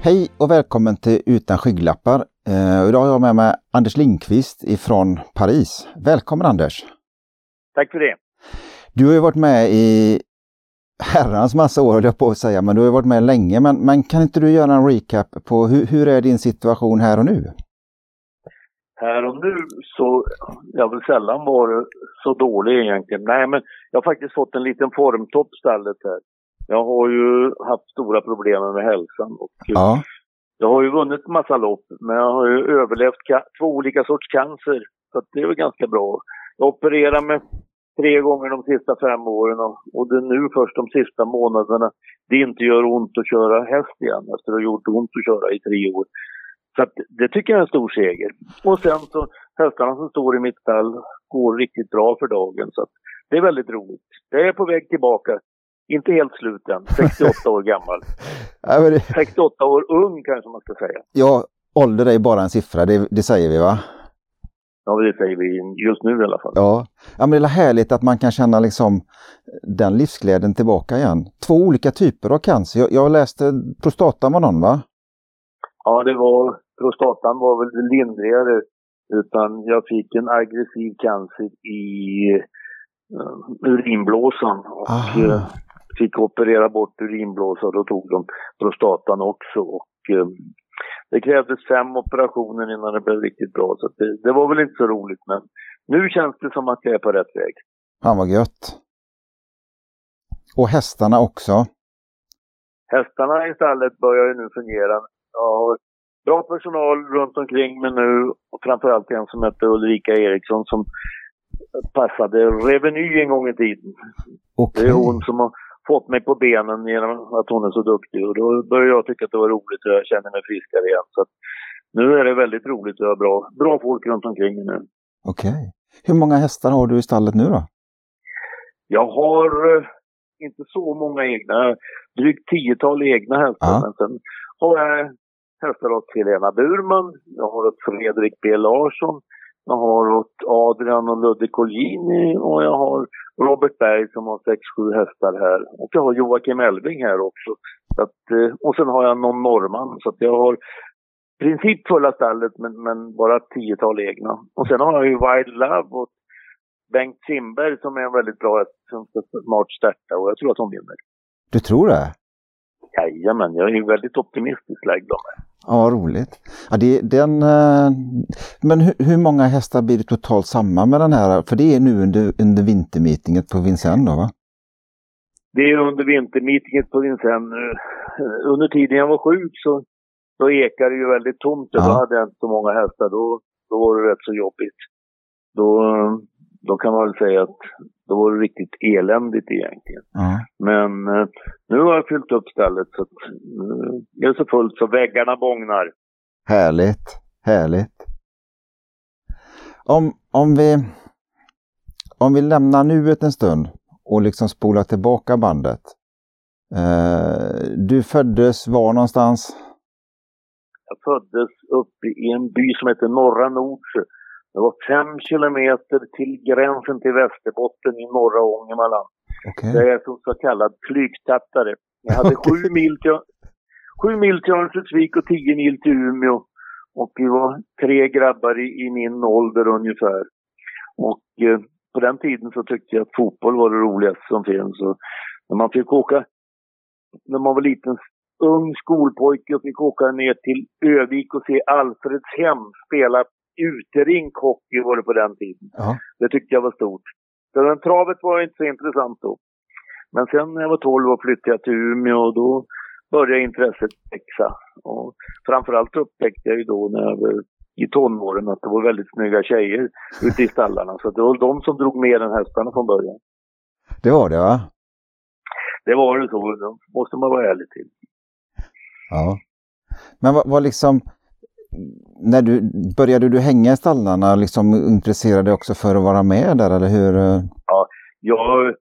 Hej och välkommen till Utan skygglappar. Uh, idag har jag med mig Anders Lindqvist ifrån Paris. Välkommen Anders! Tack för det! Du har ju varit med i herrans massa år höll jag på att säga, men du har varit med länge. Men, men kan inte du göra en recap på hur, hur är din situation här och nu? Här och nu så, jag vill sällan vara så dålig egentligen. Nej men jag har faktiskt fått en liten formtopp stället här. Jag har ju haft stora problem med hälsan och ja. jag har ju vunnit massa lopp men jag har ju överlevt två olika sorts cancer. Så det är väl ganska bra. Jag opererade mig tre gånger de sista fem åren och, och det är nu först de sista månaderna det inte gör ont att köra häst igen efter att ha gjort ont att köra i tre år. Så att, det tycker jag är en stor seger. Och sen så hästarna som står i mitt stall går riktigt bra för dagen så att det är väldigt roligt. Jag är på väg tillbaka. Inte helt slut än, 68 år gammal. 68 år ung kanske man ska säga. Ja, ålder är bara en siffra, det, det säger vi va? Ja, det säger vi just nu i alla fall. Ja, ja men det är härligt att man kan känna liksom den livsglädjen tillbaka igen. Två olika typer av cancer. Jag, jag läste prostatan var någon va? Ja, det var, prostatan var väl lindrigare. Utan jag fick en aggressiv cancer i uh, urinblåsan. Och fick operera bort urinblåsan. Då tog de prostatan också. Och, uh, det krävdes fem operationer innan det blev riktigt bra. Så det, det, var väl inte så roligt men nu känns det som att jag är på rätt väg. Fan vad gött. Och hästarna också? Hästarna i stallet börjar ju nu fungera. Jag har bra personal runt omkring mig nu och framförallt en som heter Ulrika Eriksson som passade Reveny en gång i tiden. Okay. Det är hon som har fått mig på benen genom att hon är så duktig. Och då började jag tycka att det var roligt och jag känner mig friskare igen. Så nu är det väldigt roligt och jag har bra, bra folk runt omkring mig nu. Okej. Okay. Hur många hästar har du i stallet nu då? Jag har eh, inte så många egna, drygt tiotal egna hästar. Ja. Men sen har jag hästar åt Helena Burman, jag har åt Fredrik B Larsson, jag har åt Adrian och Ludde Colgjini och jag har Robert Berg som har 6-7 hästar här. Och jag har Joakim Elving här också. Att, eh, och sen har jag någon norrman. Så jag har i princip fulla stallet men, men bara ett tiotal egna. Och sen har jag ju Wild Love och Bengt Simberg som är en väldigt bra häst som ska snart starta och jag tror att hon vinner. Du tror det? Jajamän, jag är ju väldigt optimistisk lagd av mig. Ja, roligt. Ja, det, den, eh, men hur, hur, många hästar blir det totalt samman med den här? För det är nu under, under vintermeetinget på Vincennes då va? Det är under vintermeetinget på Vincennes. Under tiden jag var sjuk så då ekade det ju väldigt tomt. Ja. Då hade jag inte så många hästar. Då, då var det rätt så jobbigt. Då, då kan man väl säga att då var det riktigt eländigt egentligen. Mm. Men eh, nu har jag fyllt upp stället så att nu är det så fullt så väggarna bångnar. Härligt, härligt. Om, om, vi, om vi lämnar nuet en stund och liksom spolar tillbaka bandet. Eh, du föddes var någonstans? Jag föddes uppe i en by som heter Norra Nordsjö det var fem kilometer till gränsen till Västerbotten i norra Ångermanland. Okay. Det är som så kallad flygtattare. Jag hade okay. sju mil till, sju mil till Örnsköldsvik och tio mil till Umeå. Och vi var tre grabbar i, i min ålder ungefär. Och eh, på den tiden så tyckte jag att fotboll var det roligaste som finns. Och när man fick åka, när man var liten, ung skolpojke och fick åka ner till Övik och se Alfredshem spela uterink hockey var det på den tiden. Ja. Det tyckte jag var stort. Så den travet var inte så intressant då. Men sen när jag var 12 och flyttade jag till Umeå och då började intresset växa. Och framförallt upptäckte jag ju då när jag var i tonåren att det var väldigt snygga tjejer ute i stallarna. Så det var de som drog med den hästarna från början. Det var det va? Det var det så. Det måste man vara ärlig till. Ja. Men vad, vad liksom, när du, började du hänga i stallarna liksom intresserade dig också för att vara med där eller hur? Ja, jag,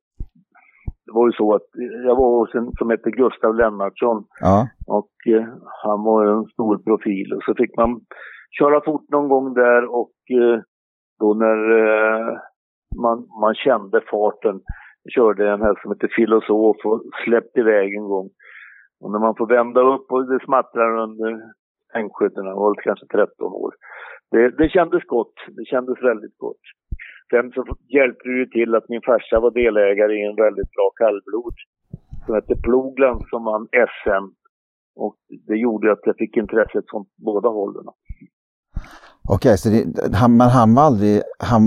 det var ju så att jag var hos en som hette Gustav Lennartsson. Ja. Och eh, han var en stor profil och så fick man köra fort någon gång där och eh, då när eh, man, man kände farten körde en häst som hette Filosof och släppte iväg en gång. Och när man får vända upp och det smattrar under ängskydden, jag var kanske 13 år. Det, det kändes gott. Det kändes väldigt gott. Sen så hjälpte det ju till att min farsa var delägare i en väldigt bra kallblod som hette Plogland som vann SM. Och det gjorde att jag fick intresset från båda hållen. Okej, så det, han, men han var aldrig, han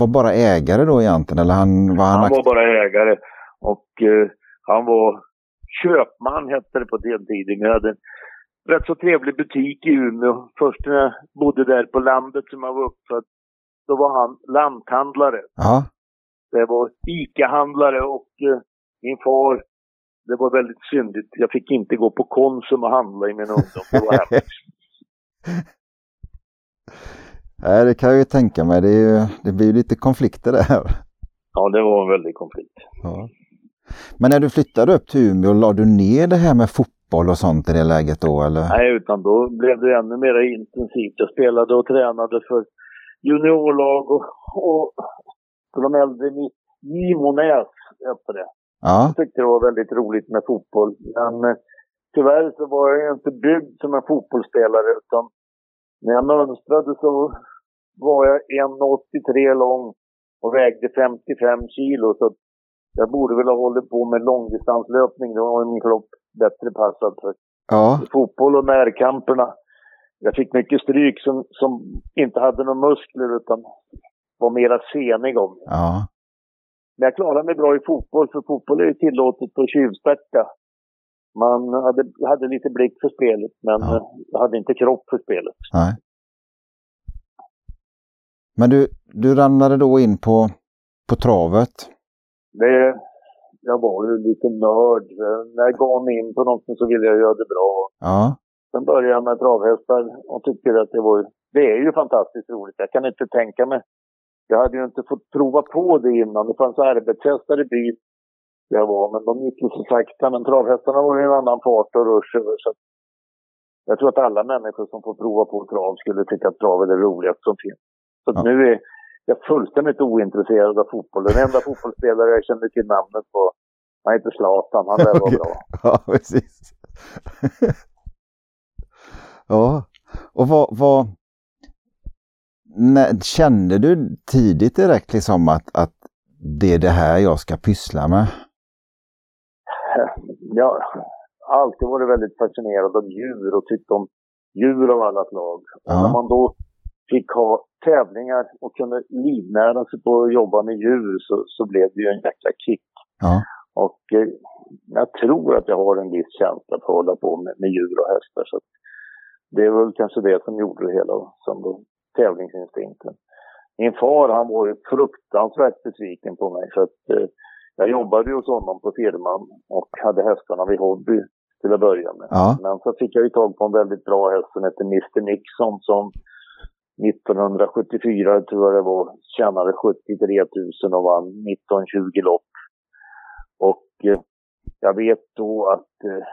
var bara ägare då egentligen? Eller han, var han, han var bara ägare och eh, han var köpman hette det på den tiden. Jag hade en rätt så trevlig butik i Umeå. Först när jag bodde där på landet som jag var uppfödd, då var han lanthandlare. Ja. Det var ICA-handlare och eh, min far, det var väldigt syndigt. Jag fick inte gå på Konsum och handla i min ungdom. Det var hemskt. Nej, det kan jag ju tänka mig. Det, ju, det blir ju lite konflikter där. Ja, det var en väldig konflikt. Ja. Men när du flyttade upp till Umeå, la du ner det här med fotboll och sånt i det läget då eller? Nej, utan då blev det ännu mer intensivt. Jag spelade och tränade för juniorlag och, och för de äldre Gimonäs hette det. Ja. Jag tyckte det var väldigt roligt med fotboll. Men eh, tyvärr så var jag inte byggd som en fotbollsspelare utan när jag mönstrade så var jag 1,83 lång och vägde 55 kilo. Så jag borde väl ha hållit på med långdistanslöpning. Då var min kropp bättre passad för ja. fotboll och närkamperna. Jag fick mycket stryk som, som inte hade några muskler utan var mera senig om. Ja. Men jag klarade mig bra i fotboll, för fotboll är ju tillåtet att tjuvstarta. Man hade, hade lite blick för spelet, men ja. jag hade inte kropp för spelet. Nej. Men du, du ramlade då in på, på travet? Det, jag var ju lite nörd. När jag gav mig in på någonting så ville jag göra det bra. Ja. Sen började jag med travhästar och tyckte att det var Det är ju fantastiskt roligt. Jag kan inte tänka mig. Jag hade ju inte fått prova på det innan. Det fanns arbetshästar i byn jag var, men de gick ju så sakta. Men travhästarna var ju en annan fart och rush över. Så jag tror att alla människor som får prova på trav skulle tycka att trav är det roligaste som finns. Så ja. nu är jag fullständigt ointresserad av fotboll. Den enda fotbollsspelare jag kände till namnet på, han heter Zlatan. Han där var bra. Ja, precis. ja, och vad, vad när, kände du tidigt direkt liksom att, att det är det här jag ska pyssla med? Jag har alltid varit väldigt fascinerad av djur och tyckt om djur av alla slag. Ja. När man då fick ha tävlingar och kunde livnära sig på att jobba med djur så, så blev det ju en jäkla kick. Ja. Och eh, jag tror att jag har en viss känsla för att hålla på med, med djur och hästar. Så det är väl kanske det som gjorde det hela, som då, tävlingsinstinkten. Min far han var ju fruktansvärt besviken på mig för att eh, jag jobbade ju hos honom på firman och hade hästarna vid hobby till att börja med. Ja. Men så fick jag ju tag på en väldigt bra häst som hette Mr Nixon som 1974 tror jag det var, tjänade 73 000 och vann 1920 lopp. Och eh, jag vet då att eh,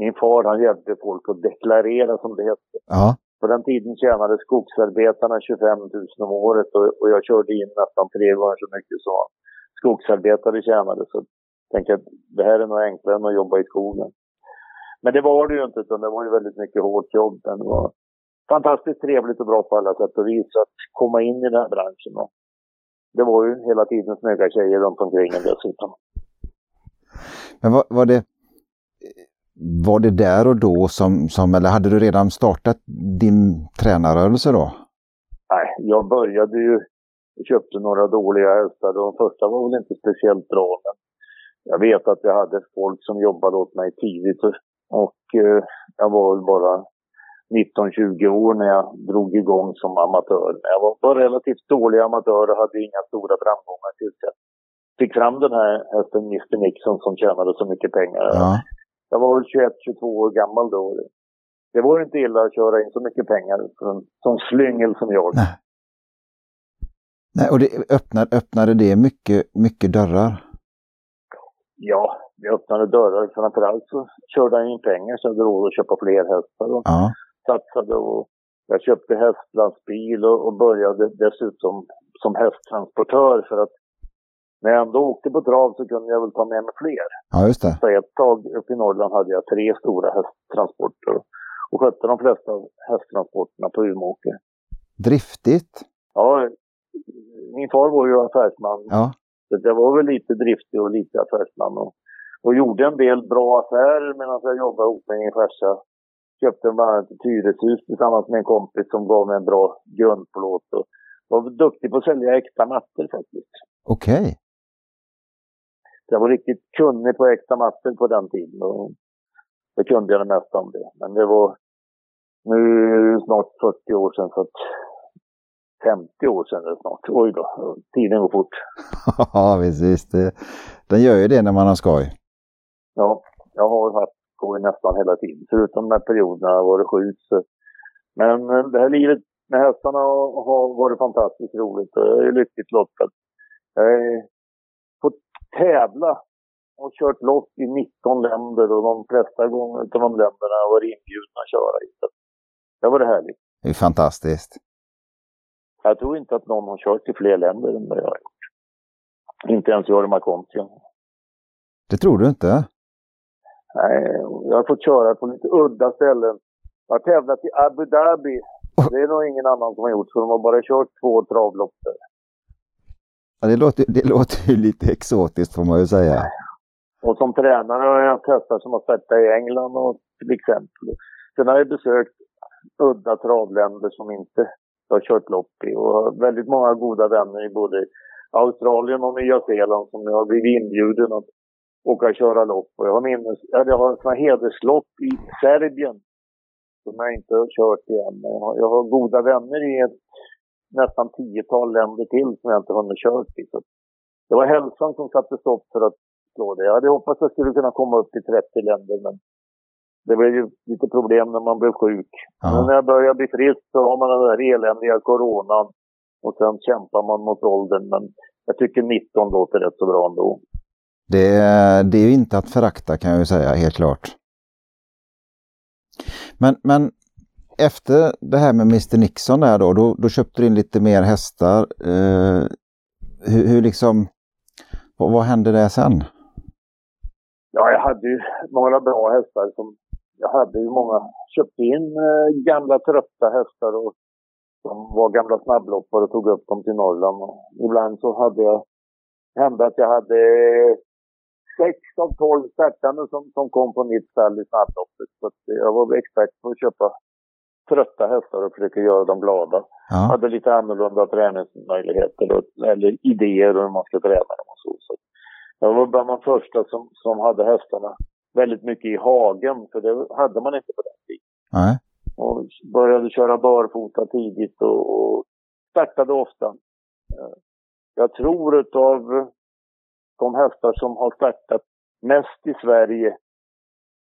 min far han hjälpte folk att deklarera som det hette. Ja. På den tiden tjänade skogsarbetarna 25 000 om året och, och jag körde in nästan tre gånger så mycket som skogsarbetare tjänade. Så jag tänkte att det här är nog enklare än att jobba i skogen. Men det var det ju inte, utan det var ju väldigt mycket hårt jobb. Men det var fantastiskt trevligt och bra på alla sätt och vis att komma in i den här branschen. Och det var ju hela tiden snygga tjejer runt omkring en dessutom. Men var, var det var det där och då som, som, eller hade du redan startat din tränarrörelse då? Nej, jag började ju, köpte några dåliga hästar. De första var väl inte speciellt bra, men jag vet att jag hade folk som jobbade åt mig tidigt och, och eh, jag var väl bara 19-20 år när jag drog igång som amatör. Jag var, var relativt dålig amatör och hade inga stora framgångar tills jag fick fram den här hästen Mr Nixon som tjänade så mycket pengar. Ja. Jag var väl 21-22 år gammal då. Det var inte illa att köra in så mycket pengar för en sån slyngel som jag. Nej. Nej, och det öppnade, öppnade det mycket, mycket dörrar? Ja, det öppnade dörrar. Framförallt så körde jag in pengar så jag hade råd att köpa fler hästar. Och ja. Satsade och jag köpte hästlastbil och, och började dessutom som hästtransportör för att när jag ändå åkte på trav så kunde jag väl ta med mig fler. Ja, just det. Så ett tag uppe i Norrland hade jag tre stora hästtransporter och skötte de flesta hästtransporterna på Umeåker. Driftigt? Ja, min far var ju affärsman. Ja. Så jag var väl lite driftig och lite affärsman. Och, och gjorde en del bra affärer medan jag jobbade ihop med min farsa. Köpte bland annat ett hyreshus tillsammans med en kompis som gav mig en bra grundplåt. Och var duktig på att sälja äkta mattor faktiskt. Okej. Okay. Jag var riktigt kunnig på äkta mattor på den tiden. Och det kunde jag det mesta om det. Men det var nu snart 40 år sedan så att 50 år sedan eller snart. Oj då, tiden går fort. ja, precis. Det, den gör ju det när man har skoj. Ja, jag har haft skoj nästan hela tiden. Förutom här perioderna varit sjuk. Så. Men eh, det här livet med hästarna har varit fantastiskt roligt och jag är lyckligt lottad. Jag har fått tävla och kört lopp i 19 länder och de flesta gånger av de länderna har varit inbjudna att köra i. Det var det härligt. Det är fantastiskt. Jag tror inte att någon har kört i fler länder än vad jag har gjort. Inte ens Jorma Kontio. Det tror du inte? Nej, jag har fått köra på lite udda ställen. Jag har tävlat i Abu Dhabi. Det är nog ingen annan som har gjort, så de har bara kört två travlopp där. Ja, det, låter, det låter ju lite exotiskt får man ju säga. Och som tränare har jag testat som har startat i England och, till exempel. Sen har jag besökt udda travländer som inte jag har kört lopp i och har väldigt många goda vänner i både Australien och Nya Zeeland som jag har blivit inbjuden att åka och köra lopp. Och jag har minnes, jag har sådana hederslopp i Serbien som jag inte har kört igen. Jag har, jag har goda vänner i ett nästan tiotal länder till som jag inte hunnit kört i. Så det var hälsan som satte stopp för att slå det. Jag hade hoppats att jag skulle kunna komma upp till 30 länder men det blev ju lite problem när man blev sjuk. Ja. Men när jag började bli frisk så har man den där eländiga coronan. Och sen kämpar man mot åldern. Men jag tycker 19 låter rätt så bra ändå. Det, det är ju inte att förakta kan jag ju säga, helt klart. Men, men efter det här med Mr Nixon där då, då, då köpte du in lite mer hästar. Eh, hur, hur liksom, vad, vad hände där sen? Ja, jag hade ju några bra hästar som jag hade ju många, köpte in eh, gamla trötta hästar och som var gamla snabbloppare och tog upp dem till Norrland. Och ibland så hade jag, hände att jag hade sex av tolv startande som, som kom på mitt stall i snabbloppet. Så jag var expert på att köpa trötta hästar och försöka göra dem glada. Ja. Hade lite annorlunda träningsmöjligheter och, eller idéer om hur man ska träna dem och så. så. Jag var bland de första som, som hade hästarna väldigt mycket i hagen, för det hade man inte på den tiden. Nej. Och började köra barfota tidigt och, och startade ofta. Eh, jag tror utav de hästar som har startat mest i Sverige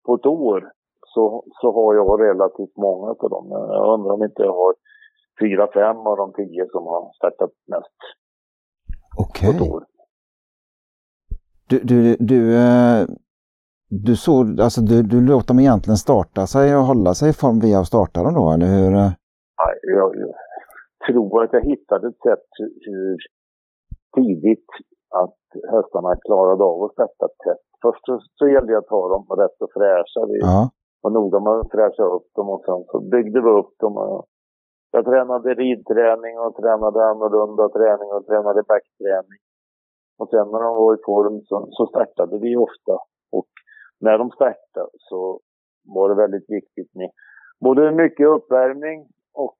på ett år så, så har jag relativt många av dem. Jag undrar om inte jag har fyra, fem av de tio som har startat mest Okej. på ett år. Du, du, du, eh, du, såg, alltså du, du låter dem egentligen starta sig och hålla sig i form via att starta dem då, eller hur? Jag, jag tror att jag hittade ett sätt hur tidigt att hästarna klarade av att starta tätt. Först så, så gällde det att ha dem rätt och fräscha. Vi ja. var noga med att fräscha upp dem och sen så byggde vi upp dem. Jag tränade ridträning och tränade annorlunda träning och tränade backträning. Och sen när de var i form så, så startade vi ofta. Och när de startade så var det väldigt viktigt med både mycket uppvärmning och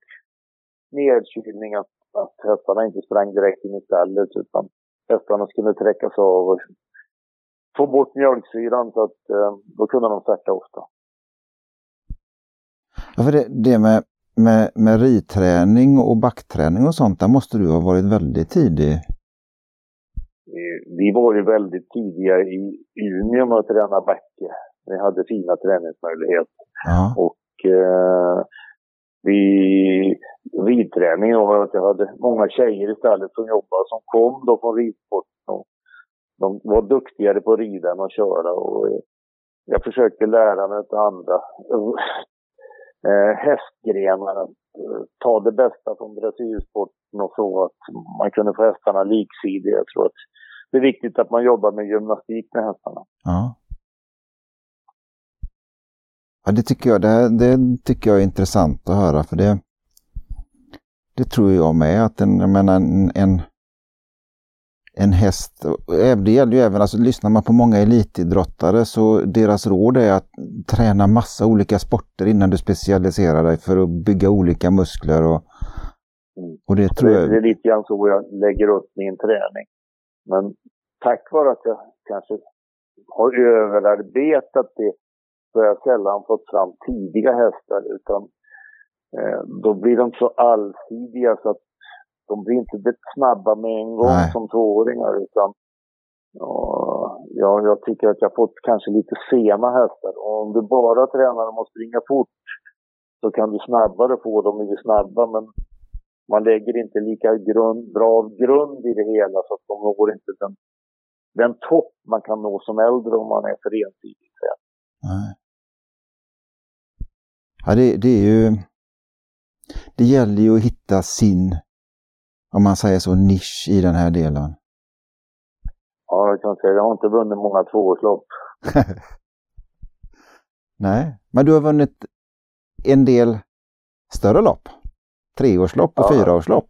nedkylning. Att, att hästarna inte sprang direkt in i stallet utan hästarna skulle träckas av och få bort mjölksyran så att eh, då kunde de starta ofta. Ja, för det, det med, med, med ridträning och backträning och sånt, där måste du ha varit väldigt tidig vi var ju väldigt tidiga i Umeå med att träna backe. Vi hade fina träningsmöjligheter. Ja. Och eh, vid ridträning var att jag hade många tjejer istället som jobbade som kom då från ridsporten. och De var duktigare på att rida än att köra. Och jag försökte lära mig av andra eh, hästgrenar. Att eh, ta det bästa från dressyrsporten och så att man kunde få hästarna liksidiga. Jag tror att det är viktigt att man jobbar med gymnastik med hästarna. Ja. Ja, det tycker jag, det, det tycker jag är intressant att höra för det, det tror jag med att en, jag menar, en, en, en häst, eh, det gäller ju även, alltså lyssnar man på många elitidrottare så deras råd är att träna massa olika sporter innan du specialiserar dig för att bygga olika muskler och, och det tror jag... Det är lite grann så jag lägger upp min träning. Men tack vare att jag kanske har överarbetat det så har jag sällan fått fram tidiga hästar utan eh, då blir de så allsidiga så att de blir inte snabba med en gång Nej. som tvååringar utan ja, jag tycker att jag fått kanske lite sena hästar. Och om du bara tränar dem att springa fort så kan du snabbare få dem mycket snabba men man lägger inte lika grund, bra grund i det hela så att de når inte den, den topp man kan nå som äldre om man är för ensidig. Nej. Ja, det, det är ju... Det gäller ju att hitta sin, om man säger så, nisch i den här delen. Ja, jag kan säga jag har inte vunnit många tvåårslopp. Nej, men du har vunnit en del större lopp? Treårslopp och ja. fyraårslopp?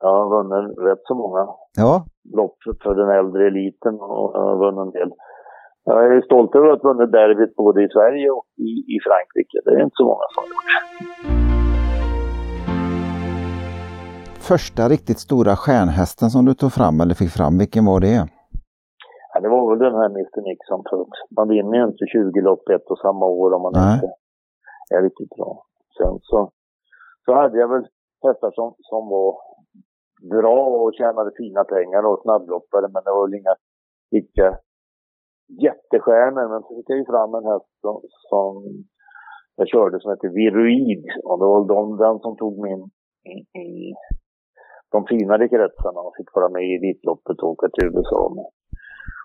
Ja, jag har vunnit rätt så många ja. lopp för den äldre eliten och jag har vunnit en del jag är stolt över att ha vunnit derbyt både i Sverige och i, i Frankrike. Det är inte så många som har gjort. Första riktigt stora stjärnhästen som du tog fram eller fick fram, vilken var det? Ja, det var väl den här Mr Nixon. För man vinner ju inte 20 lopp ett och samma år om man Nej. inte är riktigt bra. Sen så, så hade jag väl hästar som, som var bra och tjänade fina pengar och snabbloppare men det var väl inga riktiga jättestjärnor. Men så fick jag ju fram en häst som, som jag körde som heter Viruid. Och det var de, den som tog min i, de finare kretsarna och fick vara med i Elitloppet och åka till USA med.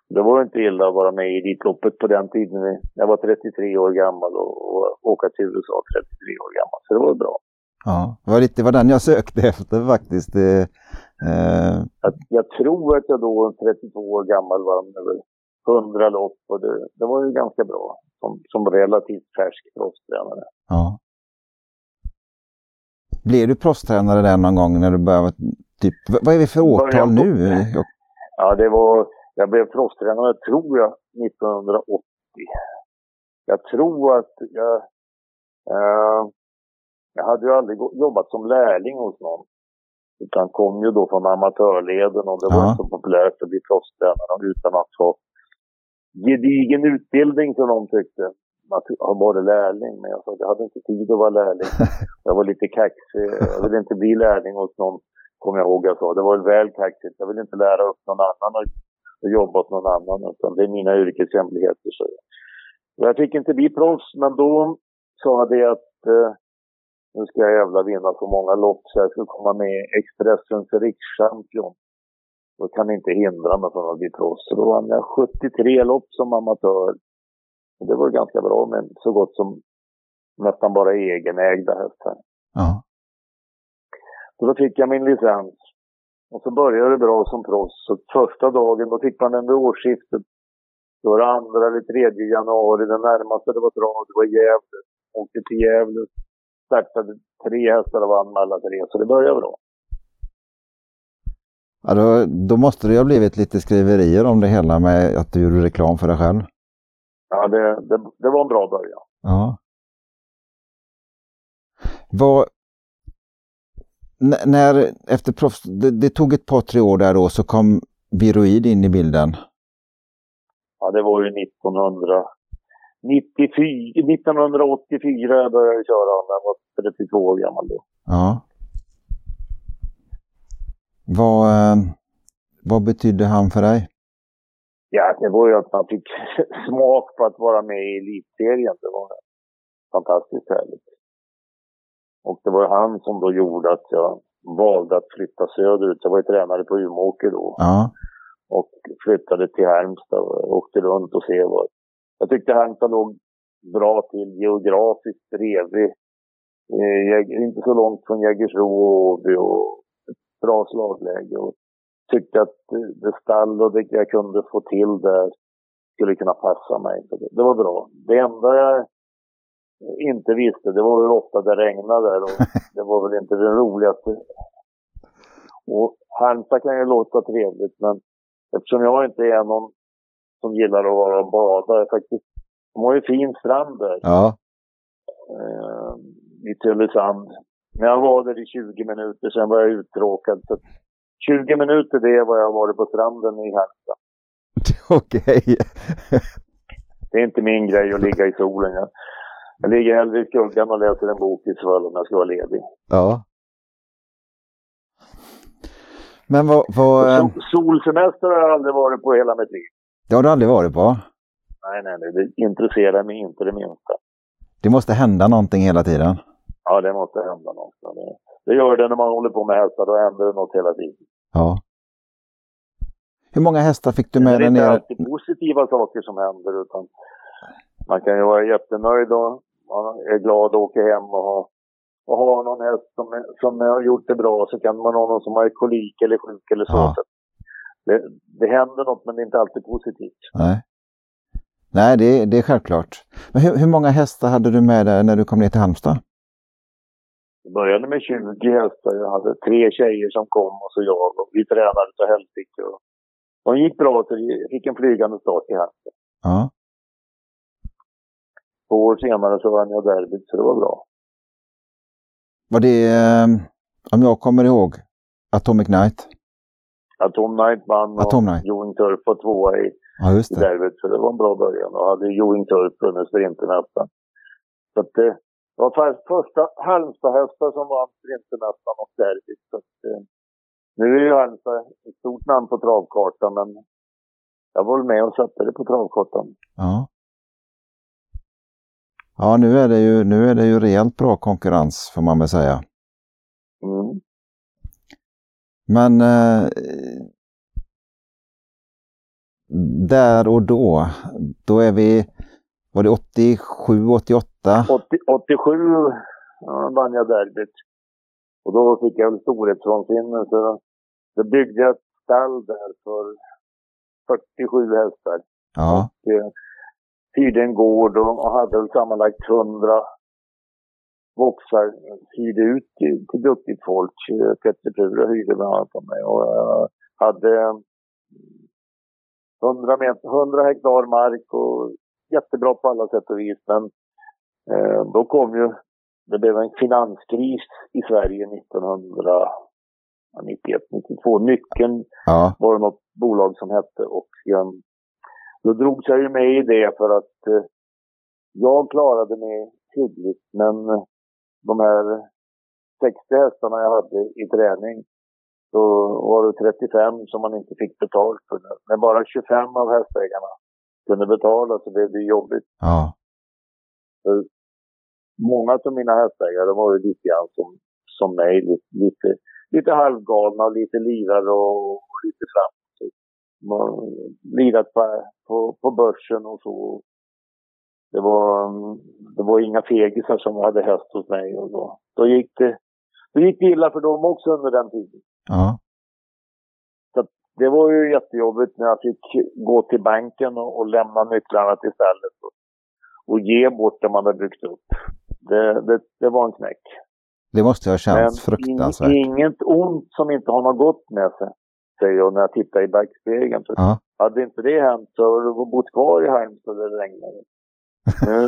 Det var inte illa att vara med i Elitloppet på den tiden. Jag var 33 år gammal och, och åka till USA 33 år gammal. Så det var bra. Ja, det var, lite, det var den jag sökte efter faktiskt. Det, eh... jag, jag, tror att jag då, 32 år gammal, vann över 100 lopp och det, det var ju ganska bra som, som relativt färsk proffstränare. Ja. Blev du proffstränare där någon gång när du började, typ, vad är vi för årtal nu? Ja, det var, jag blev proffstränare tror jag 1980. Jag tror att jag, eh, jag hade ju aldrig jobbat som lärling hos någon. Utan kom ju då från amatörleden och det var inte så populärt att bli proffstränare utan att ha gedigen utbildning som de tyckte. Ha varit lärling. Men jag sa att jag hade inte tid att vara lärling. Jag var lite kaxig. Jag ville inte bli lärling hos någon, kommer jag ihåg jag sa. Det var väl kaxigt. Jag vill inte lära upp någon annan och, och jobba åt någon annan. Utan det är mina yrkeshemligheter. Så. Jag fick inte bli proffs, men då sa jag det att eh, nu ska jag jävla vinna så många lopp så jag ska komma med Expressens rikschampion. Då kan inte hindra mig från att bli proffs. Då vann jag 73 lopp som amatör. Och det var ganska bra med så gott som nästan bara egenägda hästar. Ja. Så då fick jag min licens. Och så började det bra som proffs. Så första dagen, då fick man den vid årsskiftet. Då var det andra eller tredje januari. Den närmaste det var bra, det var Gävle. Åkte till Gävle. Startade tre hästar och vann alla tre. Så det började bra. Ja, då, då måste det ha blivit lite skriverier om det hela med att du gjorde reklam för dig själv. Ja, det, det, det var en bra början. Ja. Vad, när, efter proffs, det, det, tog ett par, tre år där då, så kom Viroid in i bilden. Ja, det var ju 1994, 1984 jag började köra när jag var 32 år gammal då. Ja. Vad, eh, vad betydde han för dig? Ja, det var ju att man fick smak på att vara med i elitserien. Det var fantastiskt härligt. Och det var han som då gjorde att jag valde att flytta söderut. Jag var ju tränare på Umeåker då. Ja. Och flyttade till Halmstad och åkte runt och se vad... Jag tyckte Halmstad låg bra till geografiskt bredvid. Eh, inte så långt från Jägersro och Åby och bra slagläge. Och tyckte att det stall och det jag kunde få till där skulle kunna passa mig. Så det, det var bra. Det enda jag inte visste, det var hur ofta det regnade och det var väl inte det roligaste. Och Halmstad kan ju låta trevligt men eftersom jag inte är någon som gillar att vara och bada, faktiskt, de har ju fin strand där. Ja. Eh, I Tylösand. Men jag var där i 20 minuter, sen var jag uttråkad. Så 20 minuter det är vad jag har varit på stranden i Halmstad. Okej. Okay. det är inte min grej att ligga i solen. Jag, jag ligger hellre i skuggan och läser en bok i Svall om jag ska vara ledig. Ja. Men vad... vad Sol, solsemester har jag aldrig varit på hela mitt liv. Det har du aldrig varit på? Nej, nej, nej. Det intresserar mig inte det minsta. Det måste hända någonting hela tiden? Ja, det måste hända något. Det, det gör det när man håller på med hästar. Då händer det något hela tiden. Ja. Hur många hästar fick du med dig ner? Det är inte alltid positiva saker som händer utan man kan ju vara jättenöjd och man är glad att åka hem och ha, och ha någon häst som, som har gjort det bra. Så kan man ha någon som har kolik eller sjuk eller så. Ja. Det, det händer något men det är inte alltid positivt. Nej. Nej, det, det är självklart. Men hur, hur många hästar hade du med dig när du kom ner till Halmstad? Jag började med 20 hästar. Jag hade tre tjejer som kom och så jag. Och vi tränade till helsike. De gick bra så vi fick en flygande start i Halmstad. Ja. Två år senare så vann jag derbyt så det var bra. Var det, eh, om jag kommer ihåg, Atomic Night? Atom Knight vann Atom Knight. och Joing Turf var tvåa i, ja, det. derbyt. Så det var en bra början. Och hade Joing Turf vunnit sprinten nästan. Så att det, det var första Halmstad-hästar som vann sprinten nästan och derbyt. Så att, eh, nu är ju Halmstad ett stort namn på travkartan men jag var med och satte det på travkartan. Ja. Ja, nu är det ju, nu är det ju rejält bra konkurrens får man väl säga. Mm. Men eh, där och då, då är vi, var det 87, 88? 80, 87 ja, vann jag derbyt. Och då fick jag väl storhetsvansinne så då byggde jag ett stall där för 47 hästar. Ja. Och, eh, hyrde en gård och, hade väl sammanlagt 100 boxar. Hyrde ut till, till duktigt folk. Petter Pura hyrde bland annat av mig. Och jag hade 100, meter, 100 hektar mark och jättebra på alla sätt och vis. Men eh, då kom ju, det blev en finanskris i Sverige 1991, 92. Nyckeln ja. var det något bolag som hette och då drogs jag ju med i det för att eh, jag klarade mig hyggligt men de här 60 hästarna jag hade i träning så var det 35 som man inte fick betalt för. När bara 25 av hästägarna kunde betala så blev det jobbigt. Ja. Många av mina hästägare var ju lite grann som, som mig, lite, lite, lite halvgalna och lite livare och, och lite framåt lirat på, på, på börsen och så. Det var, det var inga fegisar som hade häst hos mig och då, då gick det då gick det illa för dem också under den tiden. Ja. Så det var ju jättejobbigt när jag fick gå till banken och, och lämna nycklarna till stället och, och ge bort det man hade byggt upp. Det, det, det var en knäck. Det måste ha känts fruktansvärt. Inget ont som inte har något gott med sig säger jag när jag tittar i backspegeln. Så ja. Hade inte det hänt så hade du bott kvar i Halmstad där det regnade.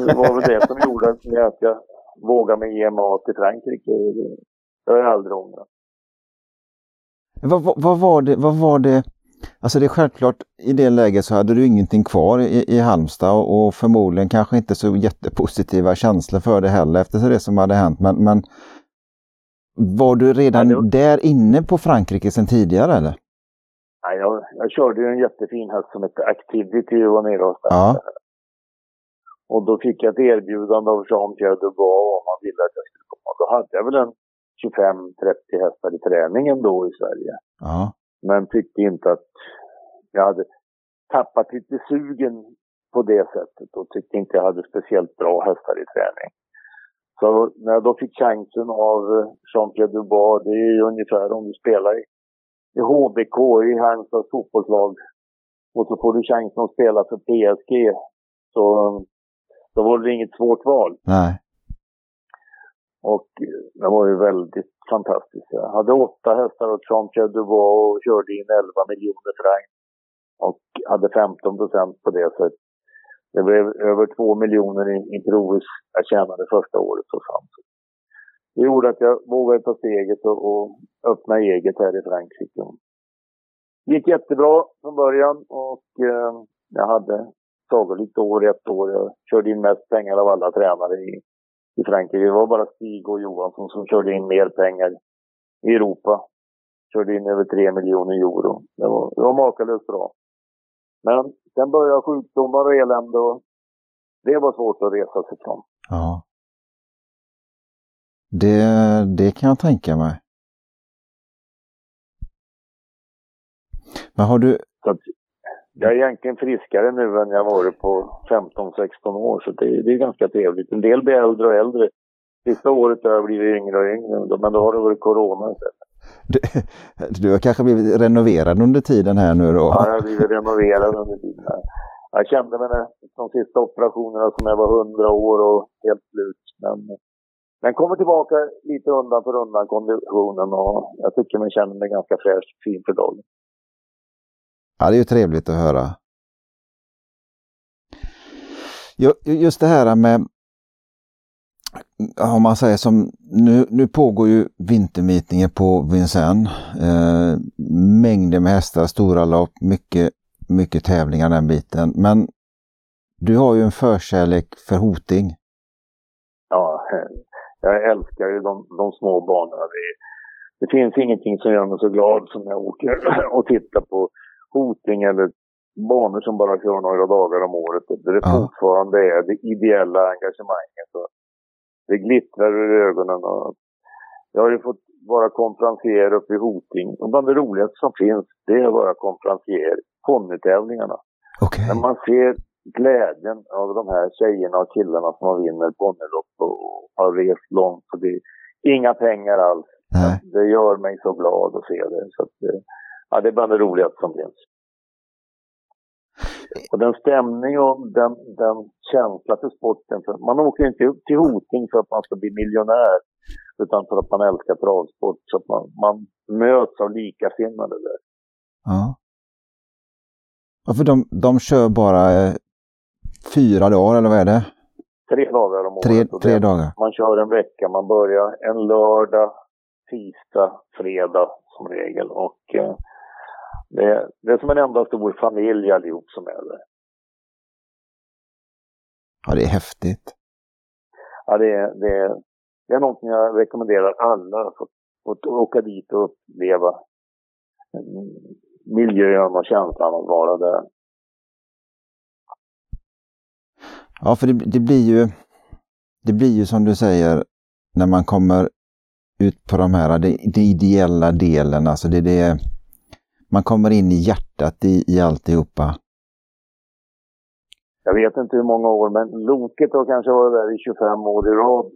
Det var väl det som gjorde att jag vågade mig ge mat till Frankrike. Det har jag aldrig ångrat. Vad, vad, vad, var det, vad var det, alltså det är självklart i det läget så hade du ingenting kvar i, i Halmstad och, och förmodligen kanske inte så jättepositiva känslor för det heller efter det som hade hänt. Men, men var du redan ja, det... där inne på Frankrike sedan tidigare eller? Nej, jag, jag körde ju en jättefin häst som hette Activity och var nere och ja. Och då fick jag ett erbjudande av Jean-Pierre Dubois om han ville att jag skulle komma. Då hade jag väl en 25-30 hästar i träningen då i Sverige. Ja. Men tyckte inte att jag hade tappat lite sugen på det sättet och tyckte inte jag hade speciellt bra hästar i träning. Så när jag då fick chansen av eh, Jean-Pierre Dubois, det är ju ungefär om du spelar i i HBK, i Halmstads fotbollslag. Och så får du chansen att spela för PSG. Så eh, då var det inget svårt val. Nej. Och eh, det var ju väldigt fantastiskt. Jag hade åtta hästar åt Jean-Pierre Dubois och körde in 11 miljoner franc. Och hade 15 procent på det. Så det blev över 2 miljoner i, i jag tjänade första året. Och fram. Det gjorde att jag vågade ta steget och, och öppna eget här i Frankrike. Det gick jättebra från början och eh, jag hade sagolikt år ett år. Jag körde in mest pengar av alla tränare i, i Frankrike. Det var bara Stig och Johansson som körde in mer pengar i Europa. Körde in över 3 miljoner euro. Det var, det var makalöst bra. Men sen började sjukdomar och elände och det var svårt att resa sig från. Ja. Det, det kan jag tänka mig. Men har du... jag är egentligen friskare nu än jag varit på 15-16 år, så det, det, är ganska trevligt. En del blir äldre och äldre. Sista året har jag blivit yngre och yngre, men då har det varit corona istället. Du, du har kanske blivit renoverad under tiden här nu då? Ja, jag har blivit renoverad under tiden. Här. Jag kände mig de sista operationerna som jag var 100 år och helt slut. Men den kommer tillbaka lite undan för undan konditionen och jag tycker man känner mig ganska fräsch och fin för dagen. Ja, det är ju trevligt att höra. Just det här med, om man säger som, nu, nu pågår ju vintermeetingen på Vincennes. Eh, mängder med hästar, stora lopp, mycket, mycket tävlingar den biten. Men du har ju en förkärlek för hoting. Ja, jag älskar ju de, de små banorna. Det, det finns ingenting som gör mig så glad som när jag åker och tittar på Hoting eller banor som bara kör några dagar om året. Där det ja. fortfarande är det ideella engagemanget. Och det glittrar ur ögonen. Och jag har ju fått vara konferencier uppe i Hoting. Och bland det roligaste som finns, det är att vara konferencier ponnytävlingarna. Okay. När man ser glädjen av de här tjejerna och killarna som vinner ponnylopp och har rest långt. Så det är inga pengar alls. Nej. Det gör mig så glad att se det. Så att, eh, ja, det är bland det roligaste som finns. Och den stämning och den, den känsla för sporten. För man åker inte upp till Hoting för att man ska bli miljonär. Utan för att man älskar travsport. Så att man, man möts av likasinnade där. Ja. ja för de, de kör bara eh, fyra dagar eller vad är det? Tre dagar om året. Tre, tre dagar? Man kör en vecka. Man börjar en lördag, tisdag, fredag som regel. Och eh, det, det är som en enda stor familj allihop som är där. Ja, det är häftigt. Ja, det, är, det, är, det är någonting jag rekommenderar alla att, att åka dit och uppleva miljön och känslan att vara där. Ja, för det, det, blir ju det blir ju som du säger när man kommer ut på de här, det, det ideella delen, alltså det, det man kommer in i hjärtat i, i alltihopa. Jag vet inte hur många år, men Loket har kanske varit där i 25 år i rad.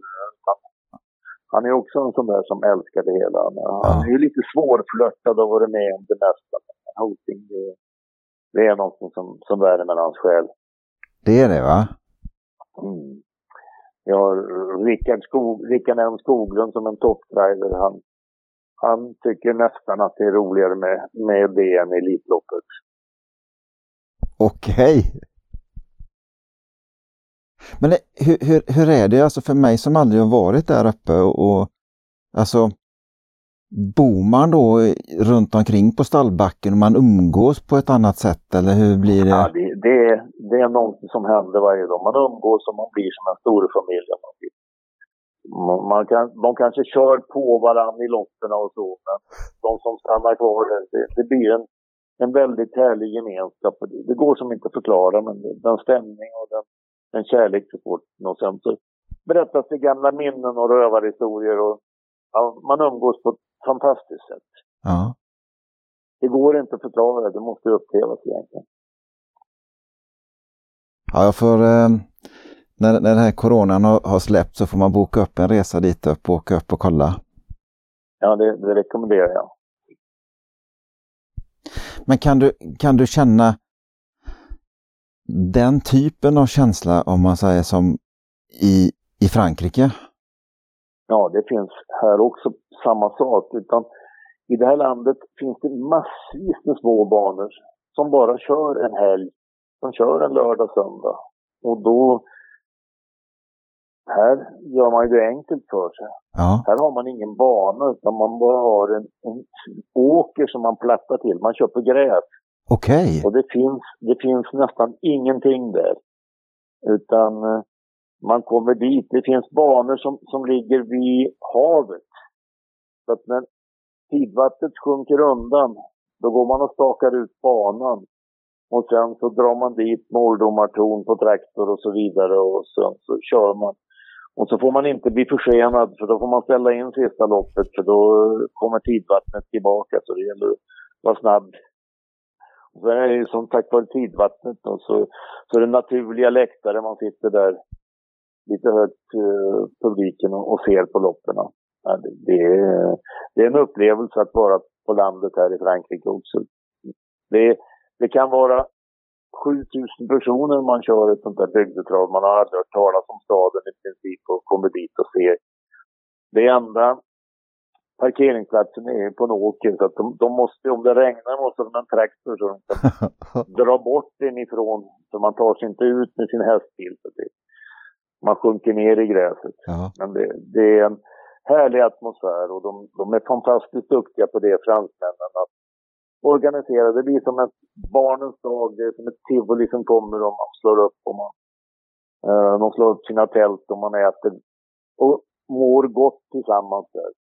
Han är också en sån där som älskar det hela. Han är ju lite svårflörtad och varit med om det mesta. Hoting, det, det är något som, som värmer hans själ. Det är det va? Mm. Jag har Rickard, Skog, Rickard M Skoglund som en toppdriver. Han, han tycker nästan att det är roligare med, med det än Elitloppet. Okej. Okay. Men hur, hur, hur är det alltså för mig som aldrig har varit där uppe och, och alltså Bor man då runt omkring på stallbacken och man umgås på ett annat sätt eller hur blir det? Ja, det, det, det är något som händer varje dag. Man umgås och man blir som en stor familj. Man, man kan, de kanske kör på varandra i loppen och så, men de som stannar kvar det, det blir en, en väldigt härlig gemenskap. Det, det går som inte att förklara, men den stämning och den, den kärlek till sporten. Och sen så berättas det gamla minnen och rövarhistorier och ja, man umgås på ett fantastiskt sätt. Ja. Det går inte att förklara, det måste upplevas egentligen. Ja, jag får, eh, när, när den här coronan har, har släppt så får man boka upp en resa dit upp och åka upp och kolla. Ja, det, det rekommenderar jag. Men kan du, kan du känna den typen av känsla om man säger som i, i Frankrike? Ja, det finns här också samma sak. Utan I det här landet finns det massvis med små banor som bara kör en helg. Som kör en lördag, söndag. Och då här gör man det enkelt för sig. Ja. Här har man ingen bana utan man bara har en, en åker som man plattar till. Man köper gräs. Okej. Okay. Och det finns, det finns nästan ingenting där. Utan eh, man kommer dit. Det finns banor som, som ligger vid havet. Så att när tidvattnet sjunker undan, då går man och stakar ut banan. Och sen så drar man dit måldomartorn på traktor och så vidare och sen så kör man. Och så får man inte bli försenad för då får man ställa in sista loppet för då kommer tidvattnet tillbaka så det gäller att vara snabb. Och sen är det ju som tack vare tidvattnet då, så, så är det naturliga läktare man sitter där lite högt eh, publiken och, och ser på loppen. Ja, det, det, är, det är en upplevelse att vara på landet här i Frankrike också. Det, det kan vara 7000 personer man kör ett sånt där bygdetrav. Man har aldrig hört talas om staden i princip och kommer dit och ser. Det enda parkeringsplatsen är på en åker så att de, de måste, om det regnar måste de ha en traktor så de kan dra bort den ifrån så man tar sig inte ut med sin hästbil. Så det, man sjunker ner i gräset. Ja. Men det, det, är en härlig atmosfär och de, de är fantastiskt duktiga på det, fransmännen. Att organisera. Det blir som ett barnens dag. Det är som ett tivoli som kommer och man slår upp och man, uh, de slår upp sina tält och man äter och mår gott tillsammans där.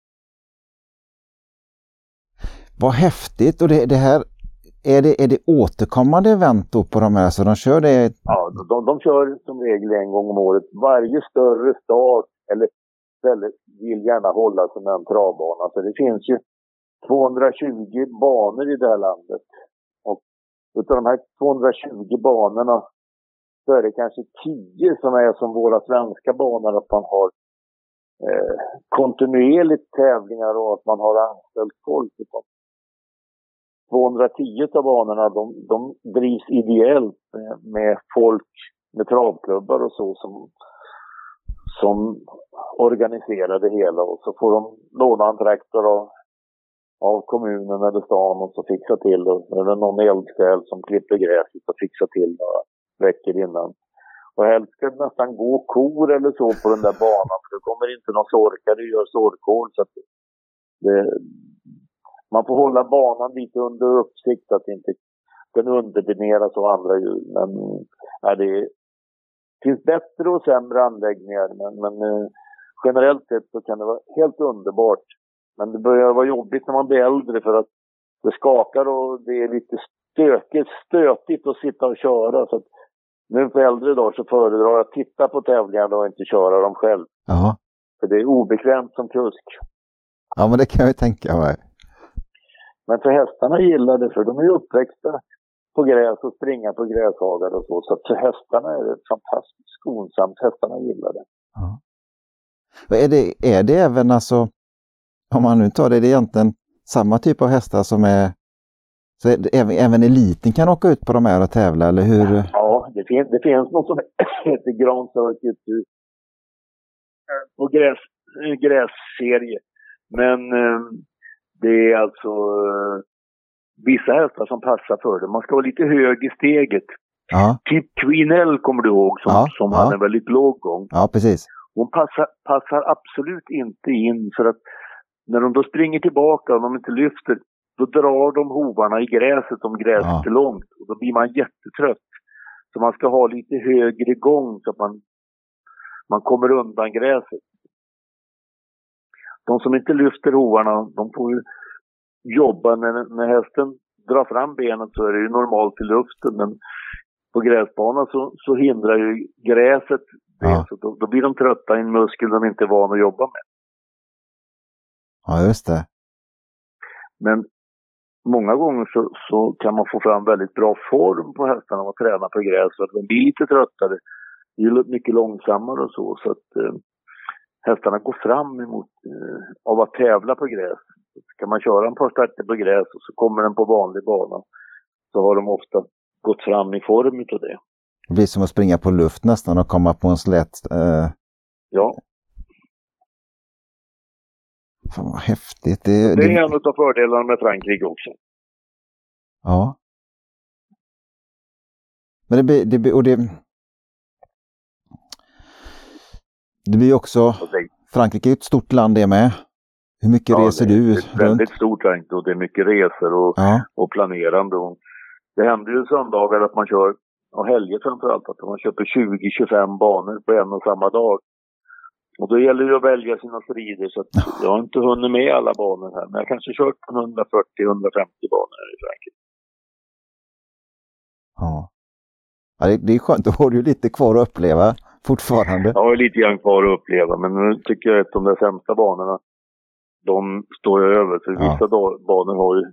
Vad häftigt! Och det, det här, är det, är det återkommande event då på de här? Så de kör det? Ja, de, de kör som regel en gång om året. Varje större stad eller ställe vill gärna hålla sig med en travbana. Så det finns ju 220 banor i det här landet. Och utav de här 220 banorna så är det kanske 10 som är som våra svenska banor, att man har eh, kontinuerligt tävlingar och att man har anställt folk. 210 av banorna de, de drivs ideellt med, med folk med travklubbar och så som, som organiserar det hela och så får de låna en traktor och av kommunen eller stan och så fixa till det. Eller någon eldsjäl som klipper gräset och fixar till några veckor innan. Och helst ska det nästan gå kor eller så på den där banan för det kommer inte någon sorkare och gör sorkhål. Så att det, man får hålla banan lite under uppsikt så att inte den undermineras av andra djur. Men nej, det finns bättre och sämre anläggningar men, men eh, generellt sett så kan det vara helt underbart men det börjar vara jobbigt när man blir äldre för att det skakar och det är lite stökigt, stötigt att sitta och köra. Så att nu på äldre dagar så föredrar jag att titta på tävlingarna och inte köra dem själv. Aha. För det är obekvämt som kusk. Ja, men det kan jag ju tänka mig. Men för hästarna gillar det, för de är ju uppväxta på gräs och springa på gräshagar och så. Så för hästarna är det fantastiskt skonsamt. Hästarna gillar det. Ja. Är det, är det även alltså om man nu tar det, det är egentligen samma typ av hästar som är så även, även eliten kan åka ut på de här och tävla, eller hur? Ja, det finns, det finns något som heter Grand Circuit på gräs, grässerie. Men eh, det är alltså eh, vissa hästar som passar för det. Man ska vara lite hög i steget. Ja. Typ Queen kommer du ihåg, som, ja, som ja. hade en väldigt låg gång. Ja, precis. Hon passar, passar absolut inte in för att när de då springer tillbaka och de inte lyfter, då drar de hovarna i gräset om gräset ja. är långt. Och då blir man jättetrött. Så man ska ha lite högre gång så att man, man kommer undan gräset. De som inte lyfter hovarna, de får ju jobba när, när hästen drar fram benet så är det ju normalt i luften. Men på gräsbanan så, så hindrar ju gräset det. Ja. Så då, då, blir de trötta i en muskel de inte är vana att jobba med. Ja, just det. Men många gånger så, så, kan man få fram väldigt bra form på hästarna om man tränar på gräs. Så att de blir lite tröttare, blir mycket långsammare och så. Så att eh, hästarna går fram emot eh, av att tävla på gräs. Så kan man köra en par starter på gräs och så kommer den på vanlig bana. så har de ofta gått fram i form utav det. Det blir som att springa på luft nästan och komma på en slätt... Eh... Ja. Fan vad häftigt. Det, det är en av fördelarna med Frankrike också. Ja. Men det blir, det blir, och det, det blir också, Frankrike är ett stort land det med. Hur mycket ja, reser du? Det är ett väldigt stort land och det är mycket resor och, ja. och planerande. Och det händer ju söndagar att man kör, och helger framförallt, att man köper 20-25 banor på en och samma dag. Och då gäller det att välja sina strider så att jag har inte hunnit med alla banor här. Men jag kanske kört 140-150 banor här i Frankrike. Ja. ja det, det är skönt, då har du lite kvar att uppleva fortfarande. Jag har lite grann kvar att uppleva, men nu tycker jag att de där sämsta banorna, de står jag över. För ja. vissa banor har ju,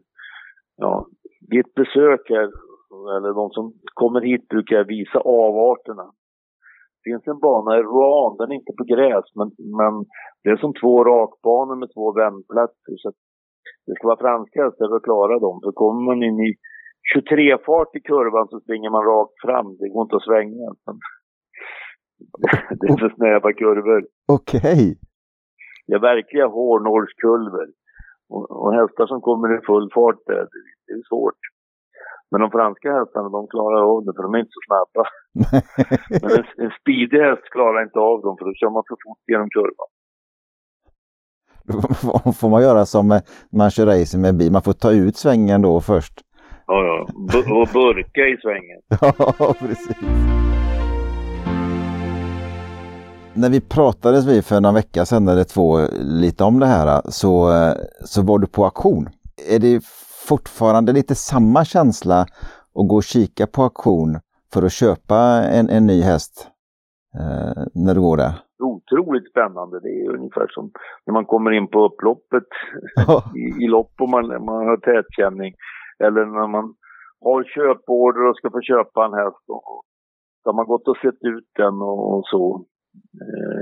ja, vid ett besök här, eller de som kommer hit brukar jag visa avarterna. Finns en bana i Rouen, den är inte på gräs, men, men det är som två rakbanor med två vändplatser. Så det ska vara franska hästar för att klara dem. För kommer man in i 23-fart i kurvan så springer man rakt fram. Det går inte att svänga. Det är för snäva kurvor. Okej. Okay. Det är verkliga hårnålskulver. Och, och hästar som kommer i full fart, det, det är svårt. Men de franska hästarna, de klarar av det för de är inte så snabba. Men en, en speedig häst klarar inte av dem för då kör man för fort genom kurvan. får man göra som man kör racing med bil, man får ta ut svängen då först. Ja, ja. B och burka i svängen. ja, precis. När vi pratades vi för några vecka sedan eller två lite om det här så, så var du på auktion. Är det fortfarande lite samma känsla att gå och kika på auktion för att köpa en, en ny häst eh, när du går där? Otroligt spännande. Det är ungefär som när man kommer in på upploppet i, i lopp och man, man har tätkänning. Eller när man har köporder och ska få köpa en häst. Och, så har man gått och sett ut den och, och så. Eh,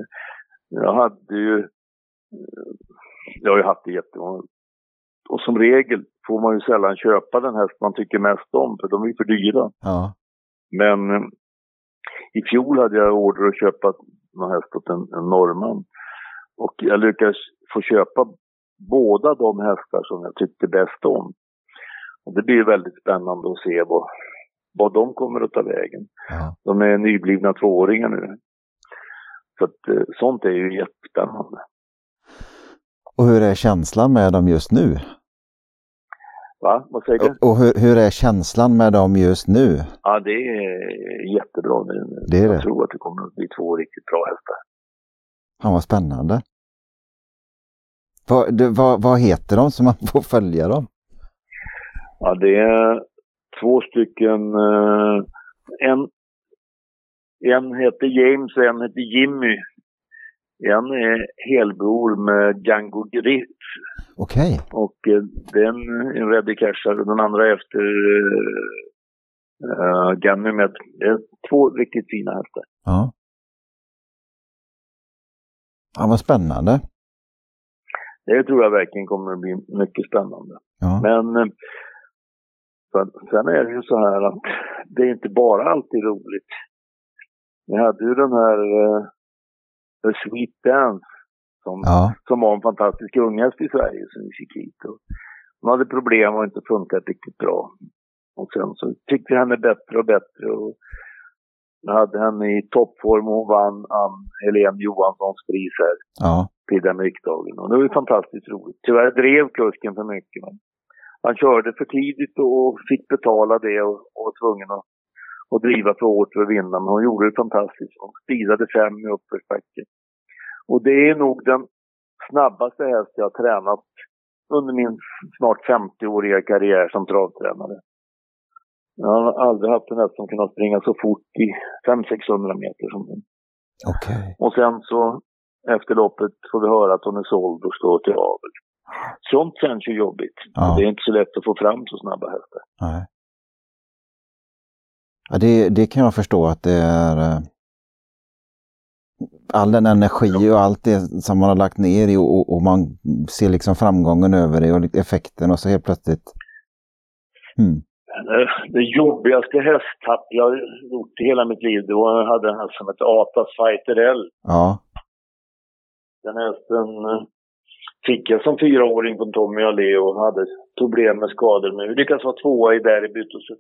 jag hade ju... Eh, jag har ju haft det jättemånga. Och som regel får man ju sällan köpa den häst man tycker mest om, för de är för dyra. Ja. Men eh, i fjol hade jag order att köpa någon häst åt en, en norrman. Och jag lyckades få köpa båda de hästar som jag tyckte bäst om. Och det blir väldigt spännande att se vad, vad de kommer att ta vägen. Ja. De är nyblivna tvååringar nu. Så att, eh, sånt är ju jättespännande. Och hur är känslan med dem just nu? Va? Vad säger du? Och hur, hur, är känslan med dem just nu? Ja, det är jättebra nu. Det är Jag det. tror att det kommer att bli två riktigt bra hästar. Han var spännande. Vad, det, vad, vad heter de så man får följa dem? Ja, det är två stycken. Uh, en, en heter James och en heter Jimmy. En är helbror med Django Griff. Okej. Okay. Och uh, den är en Reddy Cashar och den andra efter uh, Ganymed. Det är två riktigt fina hästar. Ja. Ja, vad spännande. Det tror jag verkligen kommer att bli mycket spännande. Ja. Men sen är det ju så här att det är inte bara alltid roligt. Vi hade ju den här uh, Sweet Dance som, ja. som var en fantastisk unghäst i Sverige som vi fick hit. Och hon hade problem och inte funkat riktigt bra. Och sen så tyckte vi henne bättre och bättre. Och jag hade henne i toppform och hon vann Ann Helene Johanssons pris här. Ja. På riksdagen. Och det var ju fantastiskt roligt. Tyvärr drev kusken för mycket. Men han körde för tidigt och fick betala det och, och var tvungen att, att driva för hårt för att vinna. Men hon gjorde det fantastiskt. Hon speedade fem i uppförsbacke. Och det är nog den snabbaste häst jag har tränat under min snart 50-åriga karriär som travtränare. Jag har aldrig haft en häst som kunnat springa så fort i 500-600 meter som hon. Okay. Och sen så efter loppet får vi höra att hon är såld och står till avel. Sånt känns ju jobbigt. Ja. Det är inte så lätt att få fram så snabba hästar. Nej. Ja, det, det kan jag förstå att det är eh, all den energi och allt det som man har lagt ner i och, och man ser liksom framgången över det och effekten och så helt plötsligt. Hmm. Det jobbigaste hästtapp jag gjort i hela mitt liv, det var jag hade en häst som hette Atas Fighter L. Ja. Den hästen eh, fick jag som fyraåring från Tommy och Leo hade problem med skador. Men vi lyckades vara tvåa i derbyt och så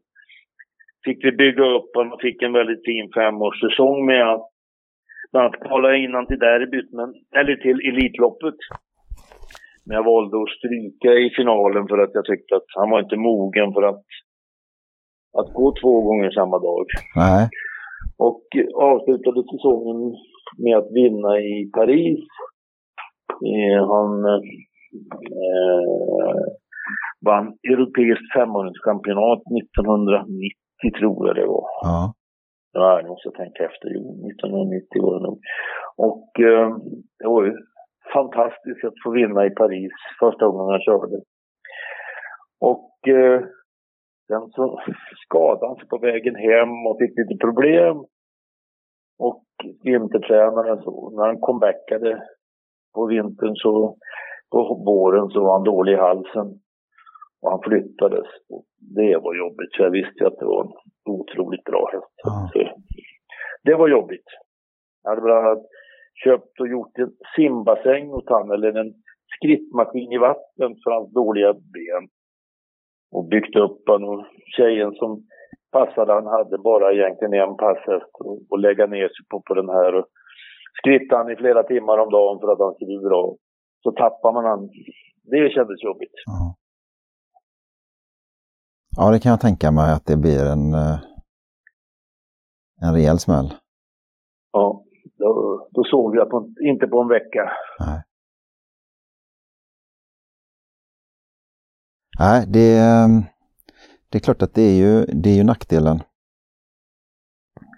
fick vi bygga upp den och fick en väldigt fin femårssäsong med att bland annat kvala innan till derbyt, men, eller till Elitloppet. Men jag valde att stryka i finalen för att jag tyckte att han var inte mogen för att, att gå två gånger samma dag. Nej. Och avslutade säsongen med att vinna i Paris. Han eh, vann europeiskt femmånaderschampionat 1990 tror jag det var. Ja. Ja, jag måste tänka efter. Jo, 1990 var det nog. Och eh, det var ju fantastiskt att få vinna i Paris första gången jag körde. Och eh, sen så skadade han sig på vägen hem och fick lite problem. Och vintertränaren så, när han comebackade på vintern så, på våren så var han dålig i halsen. Och han flyttades. Och det var jobbigt, för jag visste att det var en otroligt bra häst. Ja. Det var jobbigt. Jag hade bland annat köpt och gjort en simbassäng åt han, eller en skrittmaskin i vatten för hans dåliga ben. Och byggt upp han och tjejen som passade han hade bara egentligen en passhäst och, lägga ner sig på, på den här. Och skrittade han i flera timmar om dagen för att han skulle bli bra. Så tappar man han. Det kändes jobbigt. Ja. Ja, det kan jag tänka mig att det blir en, eh, en rejäl smäll. Ja. Då, då sov jag på, inte på en vecka. Nej. Nej, det, ehm, det är klart att det är ju, det är ju nackdelen.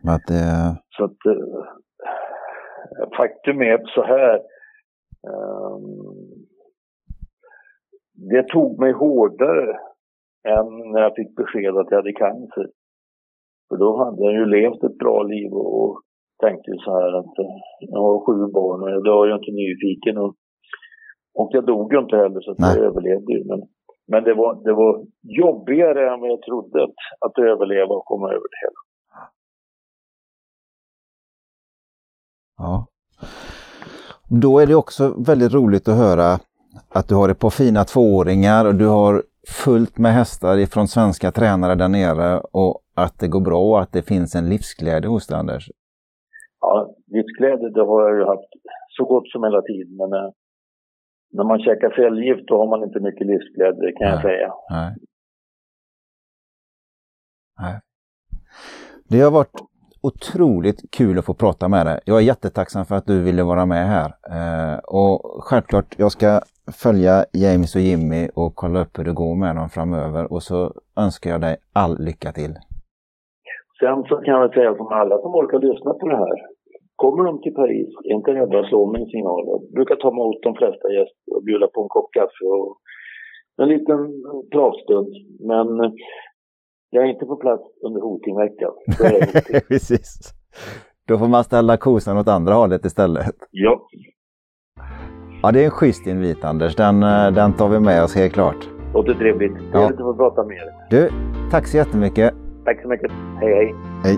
Att det... Så att, eh, faktum är så här. Um, det tog mig hårdare än när jag fick besked att jag hade cancer. För då hade jag ju levt ett bra liv och tänkte så här att eh, jag har sju barn och jag var ju inte nyfiken. Och, och jag dog ju inte heller så att jag överlevde ju. Men, men det, var, det var jobbigare än vad jag trodde att, att överleva och komma över det hela. Ja. Då är det också väldigt roligt att höra att du har ett par fina tvååringar och du har fullt med hästar ifrån svenska tränare där nere och att det går bra och att det finns en livsglädje hos dig Anders. Ja, livsglädje det har jag ju haft så gott som hela tiden. Men äh, när man käkar fällgift då har man inte mycket livsglädje kan Nej. jag säga. Nej. Nej. Det har varit otroligt kul att få prata med dig. Jag är jättetacksam för att du ville vara med här. Eh, och självklart, jag ska följa James och Jimmy och kolla upp hur det går med dem framöver. Och så önskar jag dig all lycka till. Sen så kan jag säga som alla som orkar lyssna på det här. Kommer de till Paris, inte rädda att slå mig en signal. Jag brukar ta emot de flesta gäster och bjuda på en kopp kaffe och en liten pratstund. Men jag är inte på plats under Hotingveckan. Precis. Då får man ställa kosan åt andra hållet istället. Ja. Ja, det är en schysst invit Anders. Den, den tar vi med oss helt klart. Låter trevligt. Trevligt att få prata med er. Du, tack så jättemycket. Tack så mycket. Hej, hej. Hej.